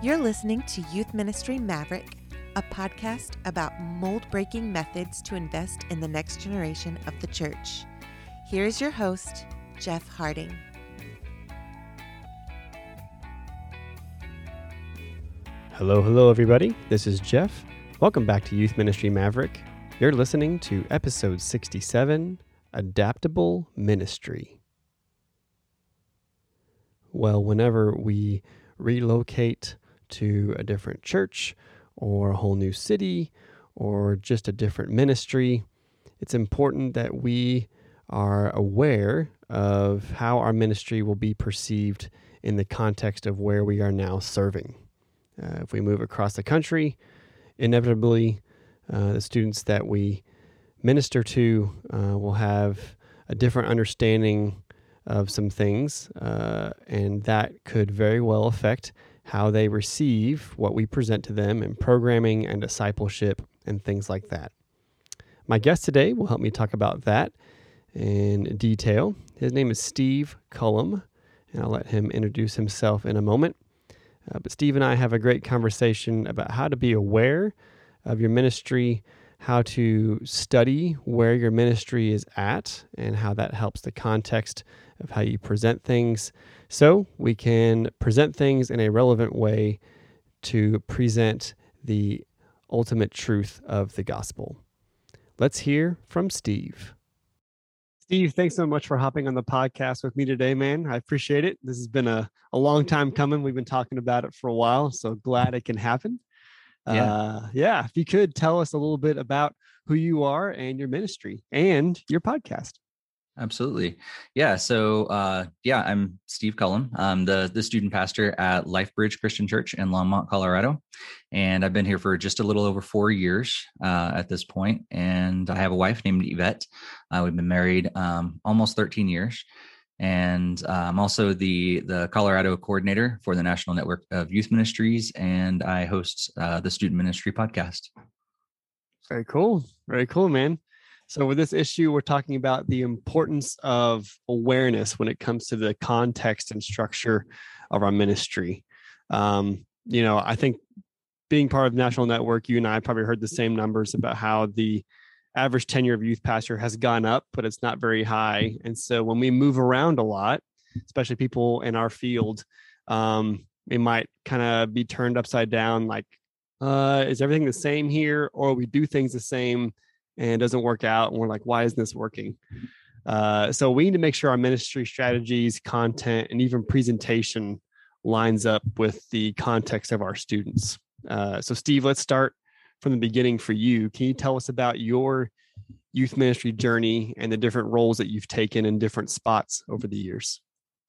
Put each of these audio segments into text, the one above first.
You're listening to Youth Ministry Maverick, a podcast about mold breaking methods to invest in the next generation of the church. Here's your host, Jeff Harding. Hello, hello, everybody. This is Jeff. Welcome back to Youth Ministry Maverick. You're listening to episode 67 Adaptable Ministry. Well, whenever we relocate to a different church or a whole new city or just a different ministry, it's important that we are aware of how our ministry will be perceived in the context of where we are now serving. Uh, if we move across the country, inevitably, uh, the students that we minister to uh, will have a different understanding of some things, uh, and that could very well affect how they receive what we present to them in programming and discipleship and things like that. My guest today will help me talk about that in detail. His name is Steve Cullum, and I'll let him introduce himself in a moment. Uh, but Steve and I have a great conversation about how to be aware of your ministry, how to study where your ministry is at, and how that helps the context of how you present things. So we can present things in a relevant way to present the ultimate truth of the gospel. Let's hear from Steve. Steve, thanks so much for hopping on the podcast with me today, man. I appreciate it. This has been a, a long time coming. We've been talking about it for a while, so glad it can happen. Yeah. Uh, yeah. If you could tell us a little bit about who you are and your ministry and your podcast. Absolutely. Yeah. So, uh, yeah, I'm Steve Cullum. I'm the, the student pastor at LifeBridge Christian Church in Longmont, Colorado. And I've been here for just a little over four years uh, at this point. And I have a wife named Yvette. Uh, we've been married um, almost 13 years. And I'm also the, the Colorado coordinator for the National Network of Youth Ministries. And I host uh, the Student Ministry podcast. Very cool. Very cool, man. So, with this issue, we're talking about the importance of awareness when it comes to the context and structure of our ministry. Um, you know, I think being part of National Network, you and I probably heard the same numbers about how the average tenure of youth pastor has gone up, but it's not very high. And so, when we move around a lot, especially people in our field, um, it might kind of be turned upside down like, uh, is everything the same here? Or we do things the same and it doesn't work out and we're like why isn't this working uh, so we need to make sure our ministry strategies content and even presentation lines up with the context of our students uh, so steve let's start from the beginning for you. Can you tell us about your youth ministry journey and the different roles that you've taken in different spots over the years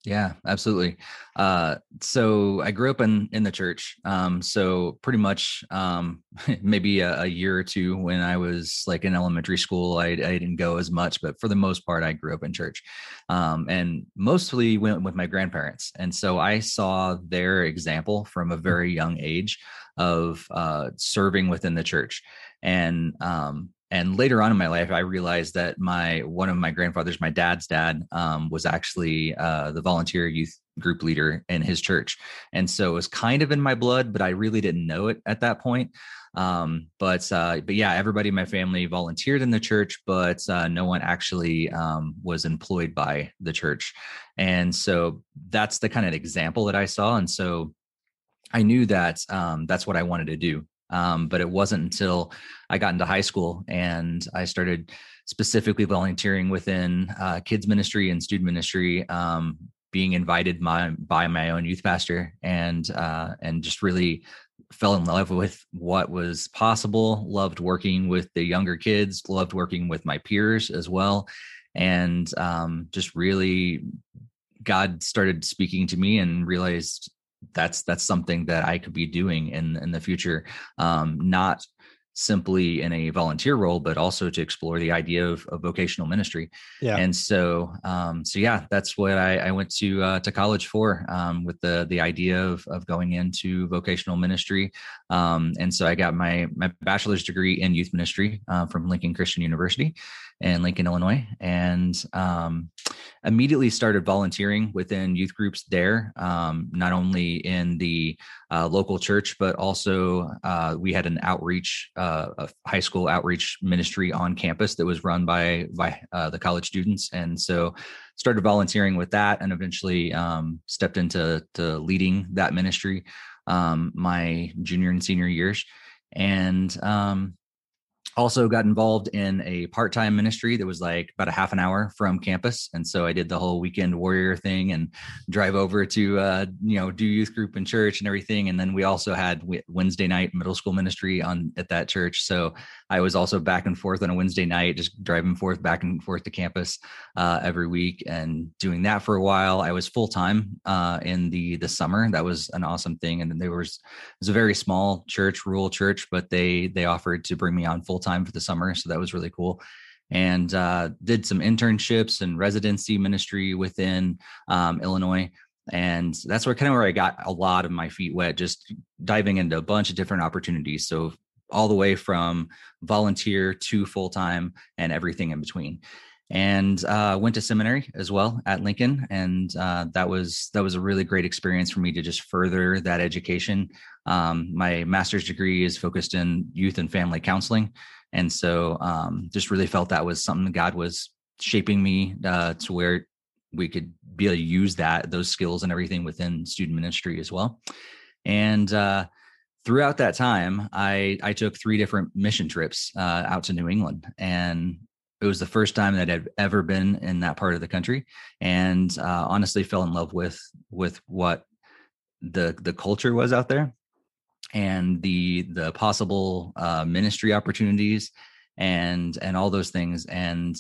yeah, absolutely. Uh, so I grew up in in the church. Um, so pretty much um, maybe a, a, year or two when I was like in elementary school, I, I, didn't go as much, but for the most part, I grew up in church, um, and mostly went with my grandparents. And so I saw their example from a very young age of uh, serving within the church. And um, and later on in my life i realized that my one of my grandfathers my dad's dad um, was actually uh, the volunteer youth group leader in his church. And so it was kind of in my blood but i really didn't know it at that point. Um, but uh, but yeah everybody in my family volunteered in the church but uh, no one actually um, was employed by the church. And so that's the kind of example that i saw. And so I knew that um, that's what I wanted to do. Um, but it wasn't until I got into high school and I started specifically volunteering within uh, kids ministry and student ministry, um, being invited my, by my own youth pastor, and uh, and just really fell in love with what was possible. Loved working with the younger kids. Loved working with my peers as well, and um, just really God started speaking to me and realized that's that's something that I could be doing in in the future. Um, not simply in a volunteer role, but also to explore the idea of, of vocational ministry. Yeah. And so, um, so yeah, that's what I, I went to uh, to college for, um, with the the idea of of going into vocational ministry. Um, and so I got my my bachelor's degree in youth ministry uh, from Lincoln Christian University in Lincoln, Illinois, and um, immediately started volunteering within youth groups there, um, not only in the uh, local church, but also uh, we had an outreach, uh, a high school outreach ministry on campus that was run by by uh, the college students, and so started volunteering with that, and eventually um, stepped into to leading that ministry um, my junior and senior years, and um, also got involved in a part-time ministry that was like about a half an hour from campus and so i did the whole weekend warrior thing and drive over to uh, you know do youth group and church and everything and then we also had wednesday night middle school ministry on at that church so i was also back and forth on a wednesday night just driving forth back and forth to campus uh, every week and doing that for a while. I was full-time uh, in the the summer. That was an awesome thing and there was it was a very small church rural church but they they offered to bring me on full time for the summer. So that was really cool. And uh, did some internships and residency ministry within um, Illinois. And that's where kind of where I got a lot of my feet wet, just diving into a bunch of different opportunities. So all the way from volunteer to full time and everything in between and uh, went to seminary as well at Lincoln, and uh, that was that was a really great experience for me to just further that education. Um, my master's degree is focused in youth and family counseling, and so um, just really felt that was something God was shaping me uh, to where we could be able to use that those skills and everything within student ministry as well. And uh, throughout that time, I I took three different mission trips uh, out to New England, and it was the first time that I'd ever been in that part of the country, and uh, honestly fell in love with with what the the culture was out there, and the the possible uh, ministry opportunities, and and all those things. And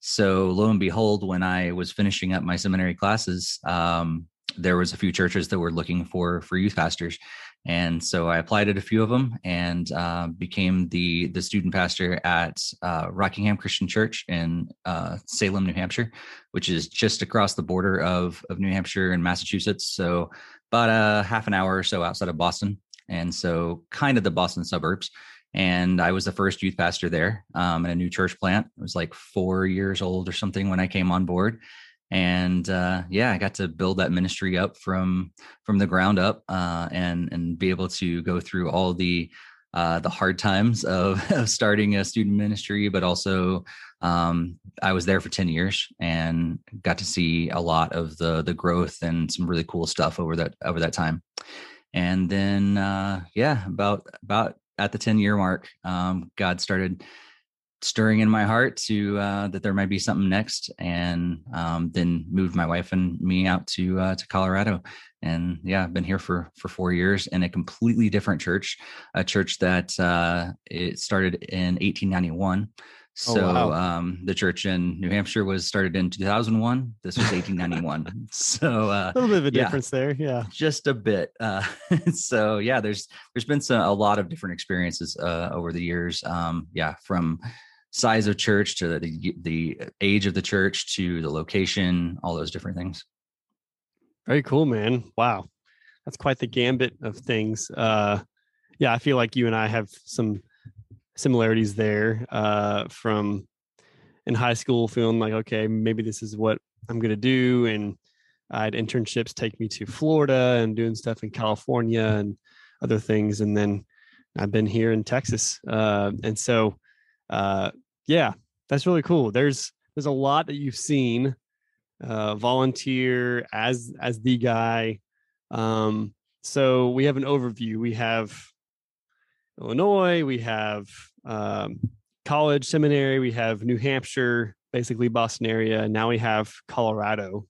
so, lo and behold, when I was finishing up my seminary classes, um, there was a few churches that were looking for for youth pastors, and so I applied at a few of them and uh, became the the student pastor at uh, Rockingham Christian Church in uh, Salem, New Hampshire, which is just across the border of of New Hampshire and Massachusetts. So about a half an hour or so outside of Boston, and so kind of the Boston suburbs. And I was the first youth pastor there um, in a new church plant. I was like four years old or something when I came on board and uh, yeah, I got to build that ministry up from from the ground up, uh, and and be able to go through all the uh, the hard times of, of starting a student ministry, but also um, I was there for ten years and got to see a lot of the the growth and some really cool stuff over that over that time. And then uh, yeah, about about at the ten year mark, um, God started stirring in my heart to uh, that there might be something next, and um, then moved my wife and me out to uh, to Colorado. And yeah, I've been here for for four years in a completely different church, a church that uh, it started in 1891. So oh, wow. um, the church in New Hampshire was started in 2001. This was 1891. so uh, a little bit of a yeah, difference there, yeah, just a bit. Uh, so yeah, there's there's been some, a lot of different experiences uh, over the years. Um, yeah, from size of church to the the age of the church to the location, all those different things. Very cool, man. Wow. That's quite the gambit of things. Uh yeah, I feel like you and I have some similarities there uh from in high school feeling like okay, maybe this is what I'm going to do and I had internships take me to Florida and doing stuff in California and other things and then I've been here in Texas. Uh and so uh yeah, that's really cool. There's there's a lot that you've seen. Uh, volunteer as as the guy. Um, so we have an overview. We have Illinois. We have um, college, seminary. We have New Hampshire, basically Boston area. Now we have Colorado.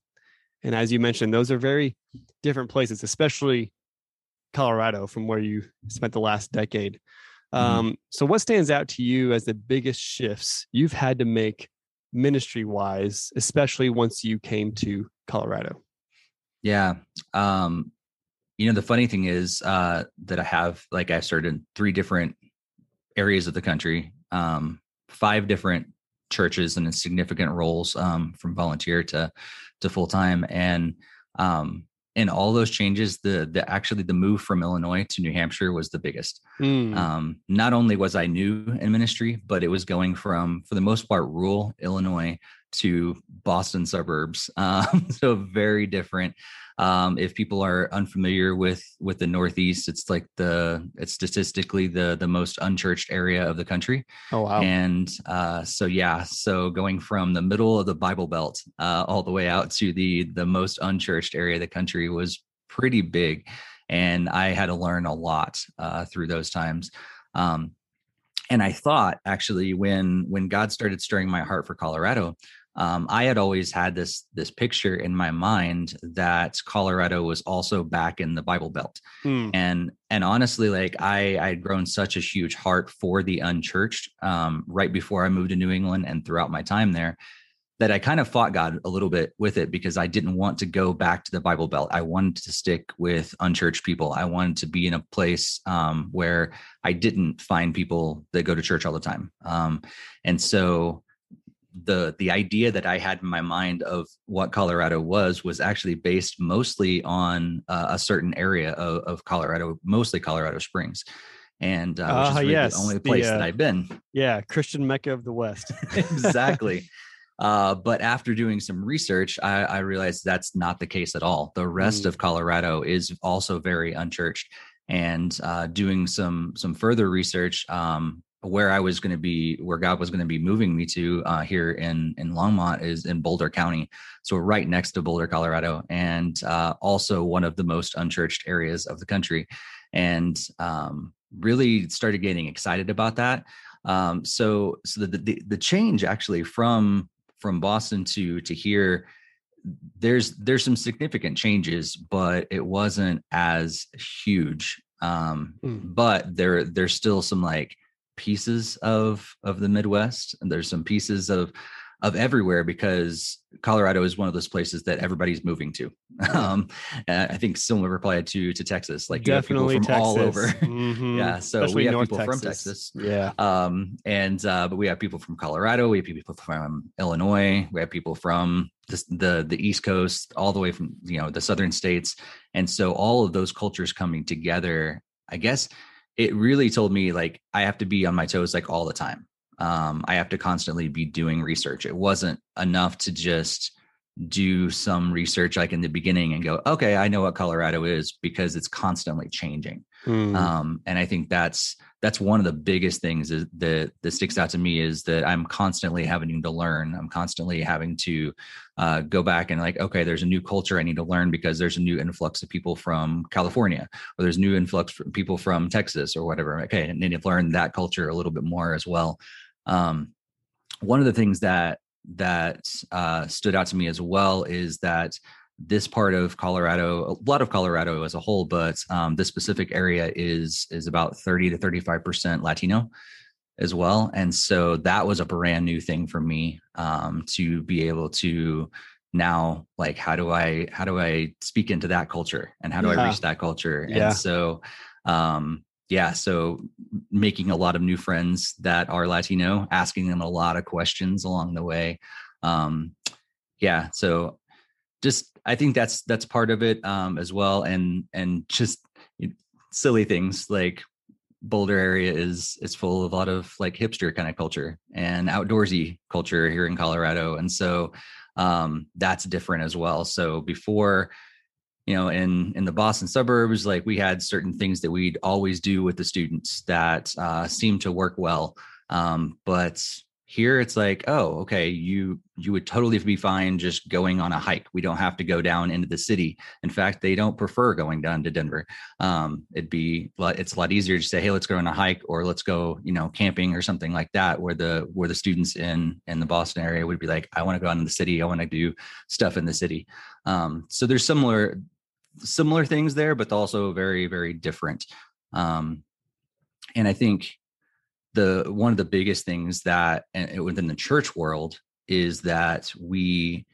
And as you mentioned, those are very different places, especially Colorado from where you spent the last decade. Mm-hmm. Um, so, what stands out to you as the biggest shifts you've had to make ministry wise, especially once you came to Colorado? Yeah. Um, you know, the funny thing is uh, that I have, like, I started in three different areas of the country, um, five different churches and in significant roles um, from volunteer to to full time, and um, in all those changes, the the actually the move from Illinois to New Hampshire was the biggest. Mm. Um, not only was I new in ministry, but it was going from, for the most part, rural Illinois to Boston suburbs. Um, so very different. Um, if people are unfamiliar with with the Northeast, it's like the it's statistically the the most unchurched area of the country. Oh wow! And uh, so yeah, so going from the middle of the Bible Belt uh, all the way out to the the most unchurched area of the country was pretty big, and I had to learn a lot uh, through those times. Um, and I thought actually when when God started stirring my heart for Colorado, um, I had always had this this picture in my mind that Colorado was also back in the Bible Belt, mm. and and honestly, like I I had grown such a huge heart for the unchurched um, right before I moved to New England and throughout my time there that I kind of fought God a little bit with it because I didn't want to go back to the Bible Belt. I wanted to stick with unchurched people. I wanted to be in a place um, where I didn't find people that go to church all the time, um, and so the the idea that I had in my mind of what Colorado was was actually based mostly on uh, a certain area of, of, Colorado, mostly Colorado Springs, and uh, which is ah, really yes, the only place the, uh, that I've been. Yeah, Christian Mecca of the West. exactly. Uh, but after doing some research, I, I, realized that's not the case at all. The rest mm. of Colorado is also very unchurched. And uh, doing some some further research, um, where I was going to be, where God was going to be moving me to uh, here in in Longmont is in Boulder County, so right next to Boulder, Colorado, and uh, also one of the most unchurched areas of the country, and um, really started getting excited about that. Um, so so the, the the change actually from from Boston to to here there's there's some significant changes but it wasn't as huge um mm. but there there's still some like pieces of of the Midwest, and there's some pieces of of everywhere because Colorado is one of those places that everybody's moving to. Um, I think similar reply to to Texas, like definitely from Texas. all over. Mm-hmm. yeah, so Especially we have North people Texas. from Texas. Yeah, um, and uh, but we have people from Colorado, we have people from Illinois, we have people from the, the the East Coast, all the way from you know the southern states, and so all of those cultures coming together. I guess it really told me like I have to be on my toes like all the time. Um, I have to constantly be doing research. It wasn't enough to just do some research like in the beginning and go, okay, I know what Colorado is because it's constantly changing. Mm. Um, and I think that's that's one of the biggest things that that sticks out to me is that I'm constantly having to learn. I'm constantly having to uh, go back and like, okay, there's a new culture I need to learn because there's a new influx of people from California, or there's new influx from people from Texas or whatever. Okay, and need to learn that culture a little bit more as well. Um, one of the things that that uh, stood out to me as well is that this part of Colorado, a lot of Colorado as a whole, but um, this specific area is is about 30 to 35 percent Latino as well, and so that was a brand new thing for me um, to be able to now like how do I how do I speak into that culture and how do yeah. I reach that culture, yeah. and so um, yeah, so making a lot of new friends that are Latino, asking them a lot of questions along the way. Um, yeah, so just I think that's that's part of it um, as well, and and just silly things like Boulder area is is full of a lot of like hipster kind of culture and outdoorsy culture here in Colorado, and so um, that's different as well. So before, you know, in in the Boston suburbs, like we had certain things that we'd always do with the students that uh, seemed to work well, um, but here it's like oh okay you you would totally be fine just going on a hike. We don't have to go down into the city. In fact they don't prefer going down to denver. Um, it'd be it's a lot easier to say hey let's go on a hike or let's go you know camping or something like that where the where the students in in the boston area would be like i want to go out in the city. I want to do stuff in the city. Um, so there's similar similar things there but also very very different. Um, and i think the one of the biggest things that within the church world is that we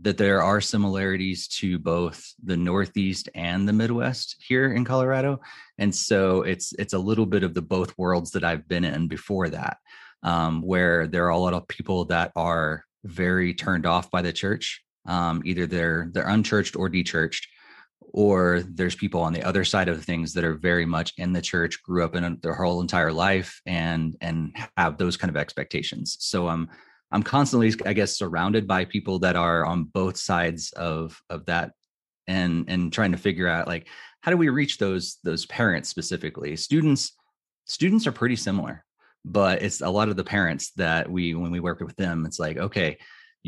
that there are similarities to both the northeast and the midwest here in colorado. And so it's it's a little bit of the both worlds that i've been in before that um, where there are a lot of people that are very turned off by the church. Um, either they're they're unchurched or dechurched or there's people on the other side of things that are very much in the church grew up in their whole entire life and and have those kind of expectations so i'm I'm constantly, I guess, surrounded by people that are on both sides of of that, and and trying to figure out like how do we reach those those parents specifically? Students students are pretty similar, but it's a lot of the parents that we when we work with them, it's like okay,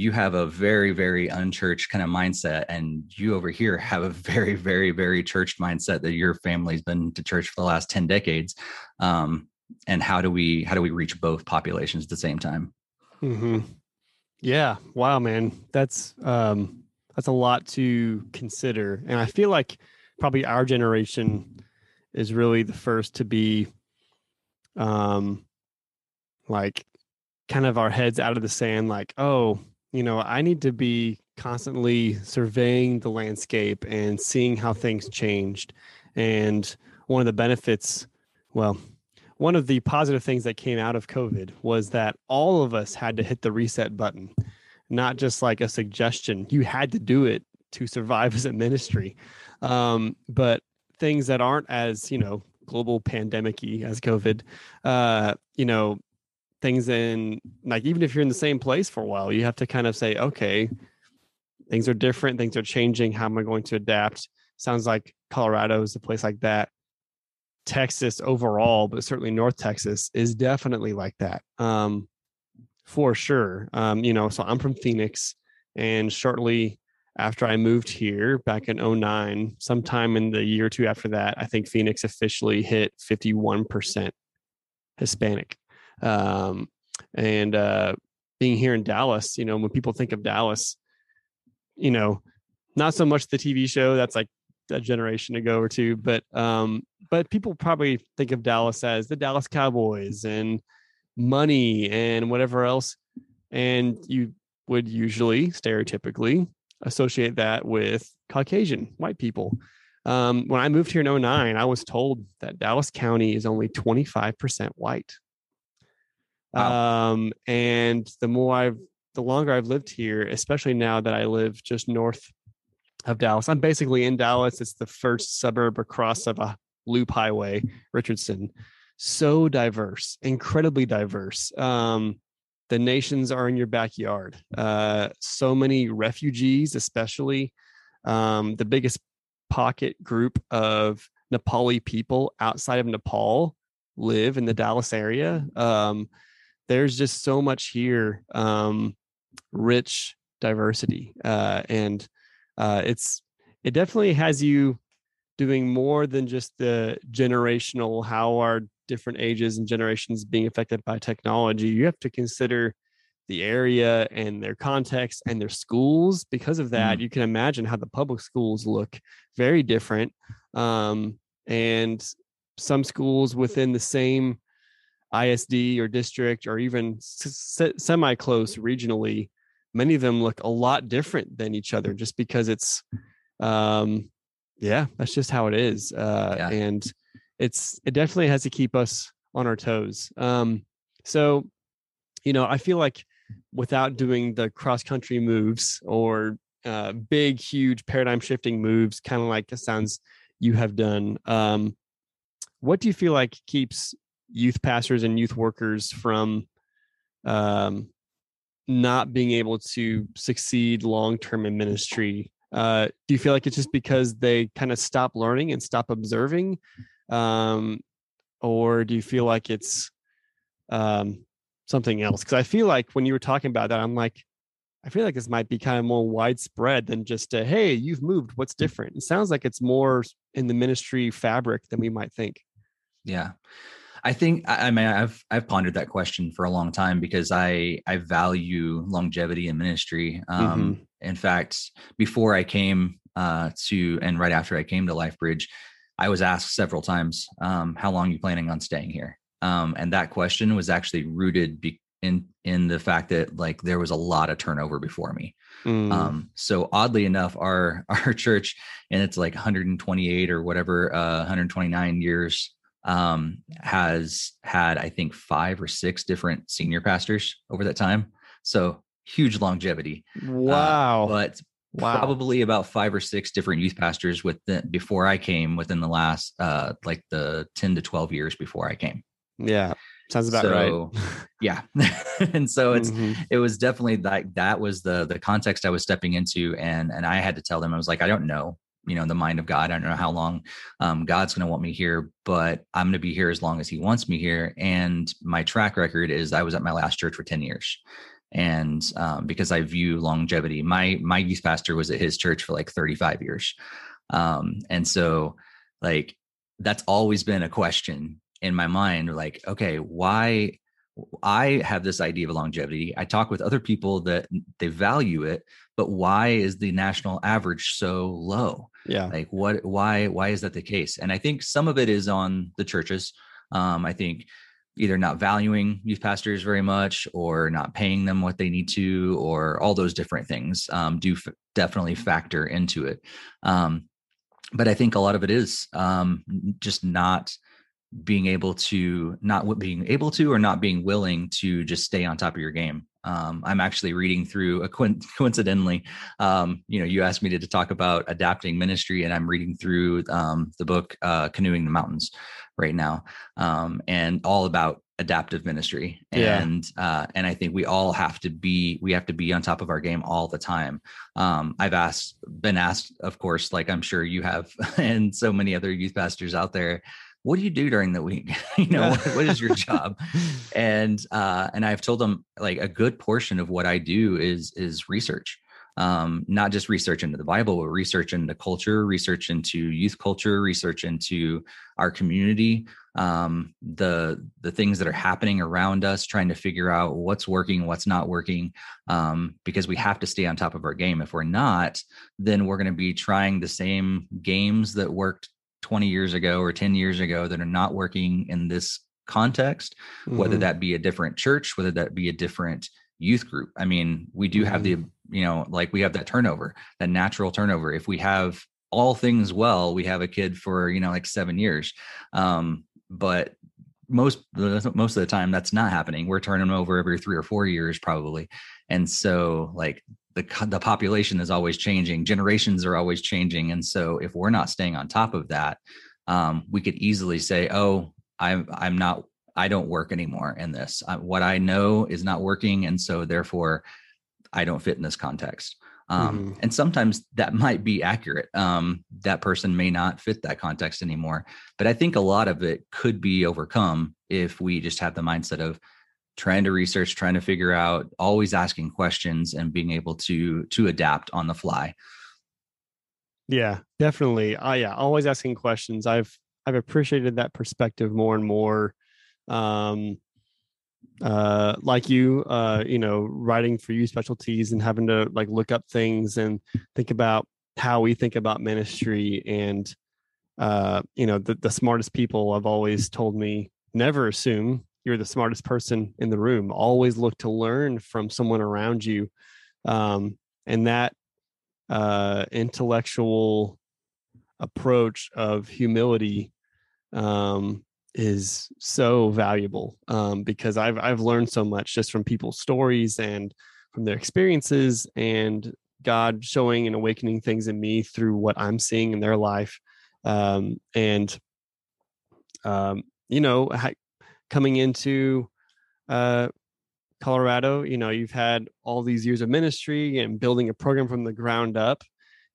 you have a very very unchurched kind of mindset and you over here have a very very very churched mindset that your family's been to church for the last 10 decades um, and how do we how do we reach both populations at the same time mm-hmm. yeah wow man that's um that's a lot to consider and i feel like probably our generation is really the first to be um like kind of our heads out of the sand like oh you know, I need to be constantly surveying the landscape and seeing how things changed. And one of the benefits, well, one of the positive things that came out of COVID was that all of us had to hit the reset button, not just like a suggestion. You had to do it to survive as a ministry. Um, but things that aren't as, you know, global pandemic as COVID, uh, you know, things in like even if you're in the same place for a while you have to kind of say okay things are different things are changing how am i going to adapt? Sounds like colorado is a place like that. Texas overall but certainly north texas is definitely like that um, for sure um, you know so i'm from phoenix and shortly after i moved here back in 09 sometime in the year or two after that i think phoenix officially hit 51% hispanic um, and uh, being here in Dallas, you know, when people think of Dallas, you know, not so much the TV show that's like a generation ago or two, but um, but people probably think of Dallas as the Dallas Cowboys and money and whatever else, and you would usually stereotypically associate that with Caucasian white people. Um, when I moved here in 09, I was told that Dallas County is only 25% white. Wow. Um, and the more I've, the longer I've lived here, especially now that I live just north of Dallas, I'm basically in Dallas. It's the first suburb across of a loop highway, Richardson. So diverse, incredibly diverse. Um, the nations are in your backyard. Uh, so many refugees, especially um, the biggest pocket group of Nepali people outside of Nepal live in the Dallas area. Um, there's just so much here um, rich diversity uh, and uh, it's it definitely has you doing more than just the generational how are different ages and generations being affected by technology you have to consider the area and their context and their schools because of that mm. you can imagine how the public schools look very different um, and some schools within the same ISD or district or even semi close regionally, many of them look a lot different than each other just because it's, um, yeah, that's just how it is. Uh, yeah. And it's, it definitely has to keep us on our toes. Um, so, you know, I feel like without doing the cross country moves or uh, big, huge paradigm shifting moves, kind of like it sounds you have done, um, what do you feel like keeps youth pastors and youth workers from um, not being able to succeed long term in ministry? Uh, do you feel like it's just because they kind of stop learning and stop observing? Um, or do you feel like it's um, something else? Because I feel like when you were talking about that, I'm like, I feel like this might be kind of more widespread than just a, hey, you've moved. What's different? It sounds like it's more in the ministry fabric than we might think. Yeah. I think I mean I've I've pondered that question for a long time because I I value longevity in ministry. Um, mm-hmm. In fact, before I came uh, to and right after I came to LifeBridge, I was asked several times, um, "How long are you planning on staying here?" Um, and that question was actually rooted be- in in the fact that like there was a lot of turnover before me. Mm. Um, so oddly enough, our our church and it's like 128 or whatever, uh, 129 years um, has had, I think, five or six different senior pastors over that time. So huge longevity. Uh, wow. Uh, but wow. probably about five or six different youth pastors with the, before I came within the last uh, like the 10 to 12 years before I came. Yeah. Sounds about so, right. yeah. and so it's Mhm. it was definitely like that was the the context I was stepping into and and I had to tell them I was like I don't know you know in the mind of God I don't know how long um, God's going to want me here but I'm going to be here as long as he wants me here and my track record is I was at my last church for 10 years. And um, because I view longevity my my youth pastor was at his church for like 35 years. Um, and so like that's always been a question in my mind like okay why I have this idea of longevity. I talk with other people that they value it, but why is the national average so low? Yeah. Like what why why is that the case? And I think some of it is on the churches. Um, I think either not valuing youth pastors very much or not paying them what they need to or all those different things um, do f- definitely factor into it. Um, but I think a lot of it is um, just not being able to not being able to or not being willing to just stay on top of your game. Um, i'm actually reading through a coin- coincidentally um, you know you asked me to, to talk about adapting ministry and i'm reading through um, the book uh, canoeing the mountains right now um, and all about adaptive ministry. Yeah. and uh, and i think we all have to be we have to be on top of our game all the time. Um, i've asked been asked of course like i'm sure you have and so many other youth pastors out there what do you do during the week? You know what, what is your job? And uh and i've told them like a good portion of what i do is is research. Um not just research into the bible but research into culture research into youth culture research into our community um the the things that are happening around us trying to figure out what's working what's not working um because we have to stay on top of our game. If we're not then we're going to be trying the same games that worked 20 years ago or 10 years ago that are not working in this context whether Mhm. that be a different church whether that be a different youth group. I mean we do have the you know like we have that turnover that natural turnover. If we have all things well we have a kid for you know like seven years. Um but most most of the time that's not happening. We're turning over every three or four years probably. And so like the the population is always changing generations are always changing. And so if we're not staying on top of that um, we could easily say oh i'm i'm not i don't work anymore in this. Uh, what i know is not working. And so therefore i don't fit in this context. Um, Mhm. and sometimes that might be accurate. Um, that person may not fit that context anymore. But i think a lot of it could be overcome if we just have the mindset of trying to research trying to figure out always asking questions and being able to to adapt on the fly Yeah, definitely. Uh, yeah, always asking questions. I've I've appreciated that perspective more and more. Um, uh, like you, uh, you know, writing for Youth Specialties and having to like look up things and think about how we think about ministry. And uh, you know, the the smartest people have always told me never assume you're the smartest person in the room. Always look to learn from someone around you. Um, and that uh, intellectual approach of humility um, is so valuable um, because I've I've learned so much just from people's stories and from their experiences and God showing and awakening things in me through what I'm seeing in their life um, and um, you know coming into uh, Colorado, you know, you've had all these years of ministry and building a program from the ground up.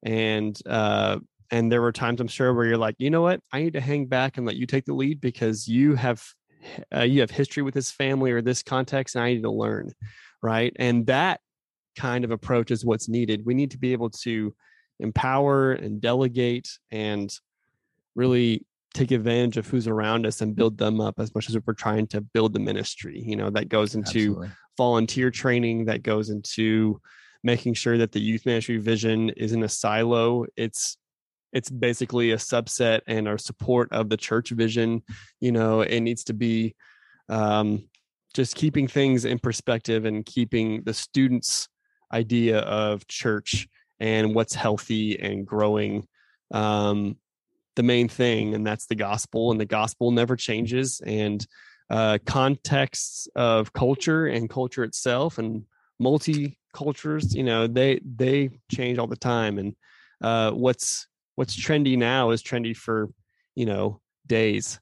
And uh and there were times I'm sure where you're like, you know what, I need to hang back and let you take the lead because you have uh, you have history with this family or this context, and I need to learn, right? And that kind of approach is what's needed. We need to be able to empower and delegate and really take advantage of who's around us and build them up as much as we're trying to build the ministry. You know, that goes into Absolutely. volunteer training that goes into making sure that the youth ministry vision isn't a silo it's it's basically a subset and our support of the church vision you know it needs to be um, just keeping things in perspective and keeping the students idea of church and what's healthy and growing um, the main thing and that's the gospel and the gospel never changes and uh, contexts of culture and culture itself and multi-cultures you know they they change all the time and uh, what's what's trendy now is trendy for you know days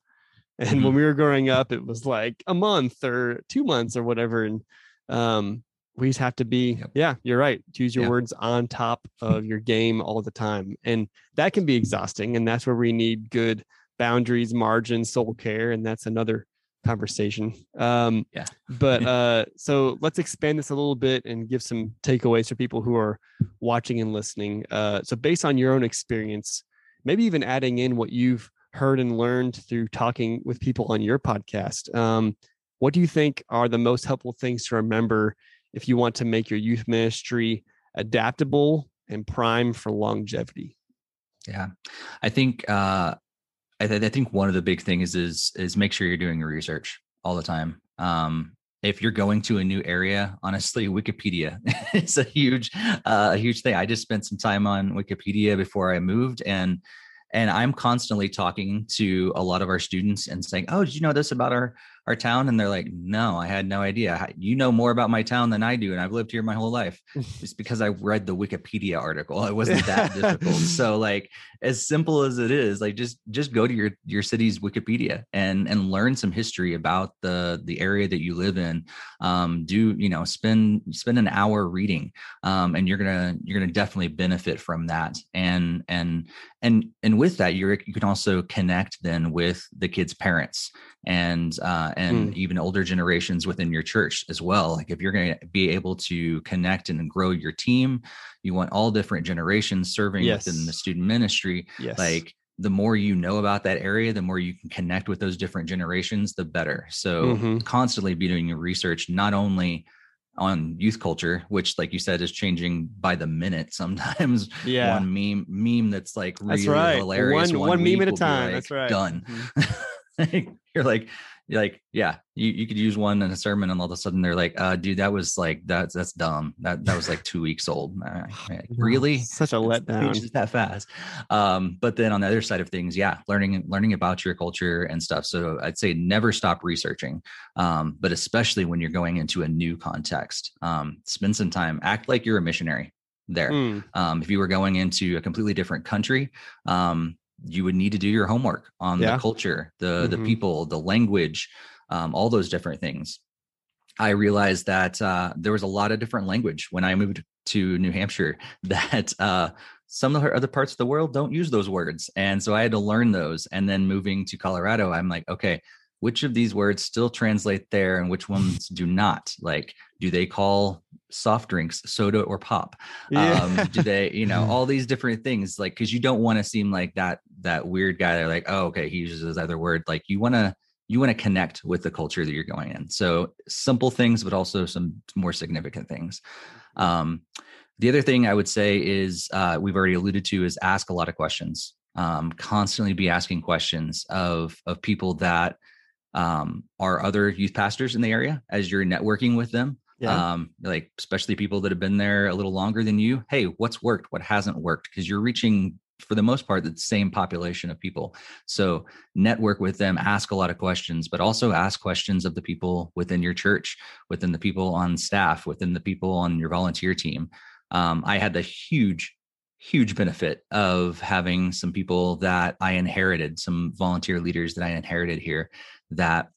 And Mhm. when we were growing up, it was like a month or two months or whatever. And um, we just have to be, Yep. yeah, you're right. Choose your Yeah. words on top of your game all the time. And that can be exhausting. And that's where we need good boundaries, margins, soul care. And that's another conversation. Um, Yeah. but uh, so let's expand this a little bit and give some takeaways for people who are watching and listening. Uh, so, based on your own experience, maybe even adding in what you've heard and learned through talking with people on your podcast, um, what do you think are the most helpful things to remember if you want to make your youth ministry adaptable and prime for longevity? Yeah, I think uh, I, th- I think one of the big things is is make sure you're doing your research all the time. Um, if you're going to a new area, honestly, Wikipedia is a huge uh, a huge thing. I just spent some time on Wikipedia before I moved, and and I'm constantly talking to a lot of our students and saying, "Oh, did you know this about our our town?" And they're like, "No, I had no idea. You know more about my town than I do, and I've lived here my whole life." It's because I read the Wikipedia article. It wasn't that difficult. So, like, as simple as it is, like just just go to your your city's Wikipedia and and learn some history about the the area that you live in. Um, do you know spend spend an hour reading, um, and you're gonna you're gonna definitely benefit from that. And and and and with that, you're you can also connect then with the kids' parents and uh, and even older generations within your church as well. Like if you're going to be able to connect and grow your team, you want all different generations serving within the student ministry. Yes. Like the more you know about that area, the more you can connect with those different generations, the better. So Mhm. constantly be doing your research, not only on youth culture, which, like you said, is changing by the minute. Sometimes yeah. one meme meme that's like really That's right. hilarious. One- one meme at a time. like, That's right. Done. Mhm. you're like, like, yeah, you, you could use one in a sermon, and all of a sudden they're like, uh, dude, that was like that's that's dumb. That that was like two weeks old. Like, really? Such a letdown. changes that fast. Um, but then on the other side of things, yeah, learning learning about your culture and stuff. So I'd say never stop researching, um, but especially when you're going into a new context, um, spend some time. Act like you're a missionary there. Mm, Um, if you were going into a completely different country, um, you would need to do your homework on Yeah. the culture, the the Mhm. people, the language, um, all those different things. I realized that uh, there was a lot of different language when I moved to New Hampshire. That uh, some of the other parts of the world don't use those words, and so I had to learn those. And then moving to Colorado, I'm like, okay, which of these words still translate there, and which ones do not? Like, do they call soft drinks soda or pop? um do they you know all these different things like because you don't want to seem like that that weird guy they're like oh okay he uses this other word. Like you want to you want to connect with the culture that you're going in. So simple things but also some more significant things. Um the other thing i would say is uh we've already alluded to is ask a lot of questions. Um constantly be asking questions of of people that um are other youth pastors in the area as you're networking with them yeah. um like especially people that have been there a little longer than you hey what's worked? What hasn't worked? Because you're reaching for the most part the same population of people. So network with them ask a lot of questions but also ask questions of the people within your church within the people on staff within the people on your volunteer team. Um, i had the huge huge benefit of having some people that i inherited some volunteer leaders that i inherited here that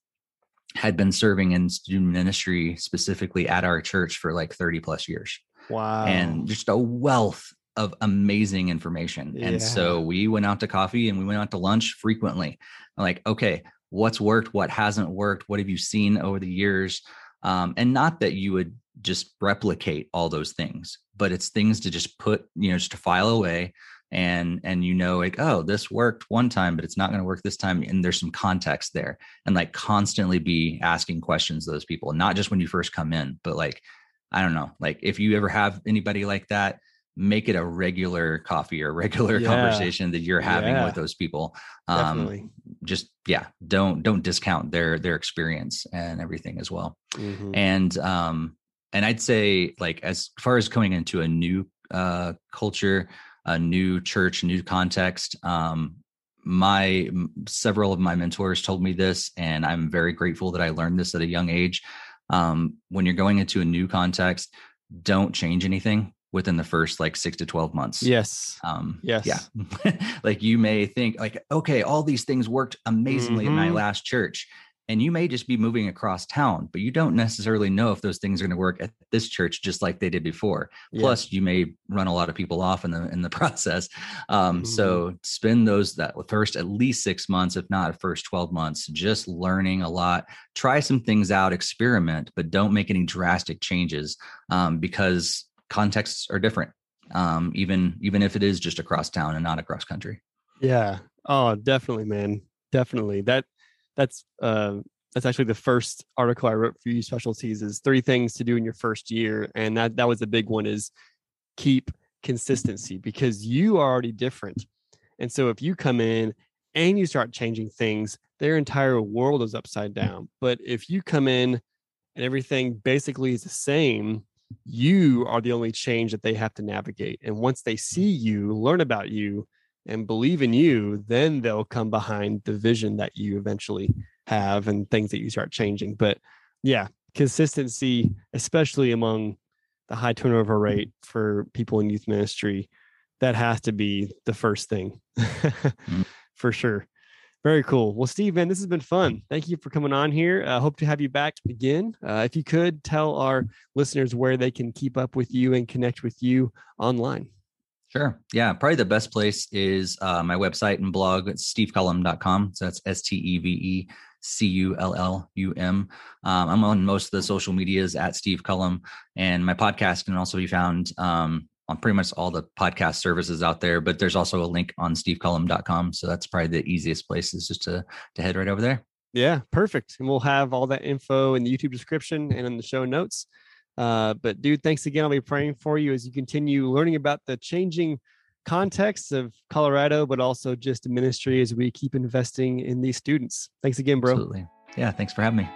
had been serving in student ministry specifically at our church for like 30 plus years wow. and just a wealth of amazing information. And so we went out to coffee and we went out to lunch frequently. Like, okay, what's worked, what hasn't worked, what have you seen over the years? Um, and not that you would just replicate all those things, but it's things to just put, you know, just to file away and and you know like oh this worked one time but it's not going to work this time and there's some context there and like constantly be asking questions to those people not just when you first come in but like i don't know like if you ever have anybody like that make it a regular coffee or regular Yeah. conversation that you're having Yeah. with those people um Definitely. just yeah don't don't discount their their experience and everything as well Mhm. and um and i'd say like as far as coming into a new uh culture a new church new context um my several of my mentors told me this and i'm very grateful that i learned this at a young age um when you're going into a new context don't change anything within the first like six to 12 months. Yes. Um, yes. Yeah. like you may think like, okay, all these things worked amazingly mm-hmm. in my mm-hmm. last church and you may just be moving across town but you don't necessarily know if those things are going to work at this church just like they did before. Yeah. plus you may run a lot of people off in the in the process. Um, mm-hmm. so spend those that first at least six months if not first 12 months just learning a lot. Try some things out experiment but don't make any drastic changes um, because contexts are different um, even even if it is just across town and not across country. Yeah. Oh definitely man. Definitely. That that's uh, that's actually the first article I wrote for Youth Specialties is three things to do in your first year, and that that was a big one is keep consistency because you are already different, and so if you come in and you start changing things, their entire world is upside down. But if you come in and everything basically is the same, you are the only change that they have to navigate. And once they see you, learn about you, and believe in you, then they'll come behind the vision that you eventually have and things that you start changing. But yeah, consistency, especially among the high turnover rate for people in youth ministry, that has to be the first thing mm-hmm. for sure. Very cool. Well, Steve, man, this has been fun. Thank you for coming on here. I uh, hope to have you back again. Uh, if you could tell our listeners where they can keep up with you and connect with you online. Sure. Yeah. Probably the best place is uh, my website and blog. It's stevecullum.com. So that's S T E V E C U L L U M. Um, I'm on most of the social medias at Steve Cullum, and my podcast can also be found um, on pretty much all the podcast services out there. But there's also a link on stevecullum.com. So that's probably the easiest place is just to to head right over there. Yeah, perfect. And we'll have all that info in the YouTube description and in the show notes. Uh, but dude, thanks again. I'll be praying for you as you continue learning about the changing context of Colorado, but also just ministry as we keep investing in these students. Thanks again, bro. Absolutely. Yeah, thanks for having me.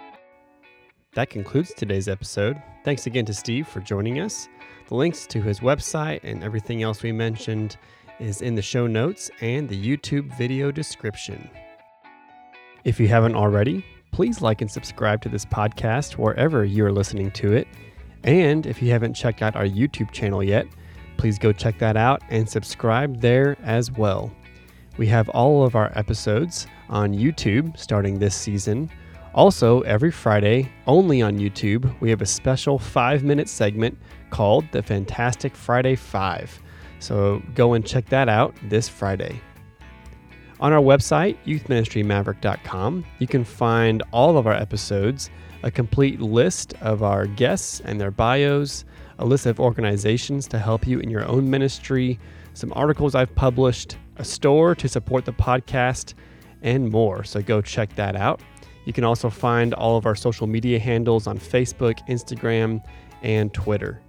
That concludes today's episode. Thanks again to Steve for joining us. The links to his website and everything else we mentioned is in the show notes and the YouTube video description. If you haven't already, please like and subscribe to this podcast wherever you are listening to it and if you haven't checked out our YouTube channel yet, please go check that out and subscribe there as well. We have all of our episodes on YouTube starting this season. Also, every Friday, only on YouTube, we have a special five minute segment called the Fantastic Friday Five. So go and check that out this Friday. On our website, youthministrymaverick.com, you can find all of our episodes a complete list of our guests and their bios, a list of organizations to help you in your own ministry, some articles I've published, a store to support the podcast, and more. So go check that out. You can also find all of our social media handles on Facebook, Instagram, and Twitter.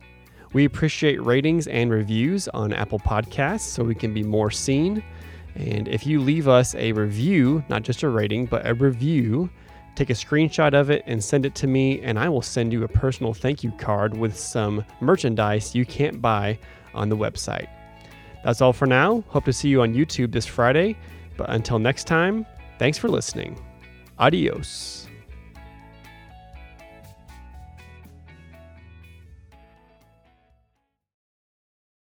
We appreciate ratings and reviews on Apple Podcasts so we can be more seen. And if you leave us a review, not just a rating, but a review, Take a screenshot of it and send it to me, and I will send you a personal thank you card with some merchandise you can't buy on the website. That's all for now. Hope to see you on YouTube this Friday. But until next time, thanks for listening. Adios.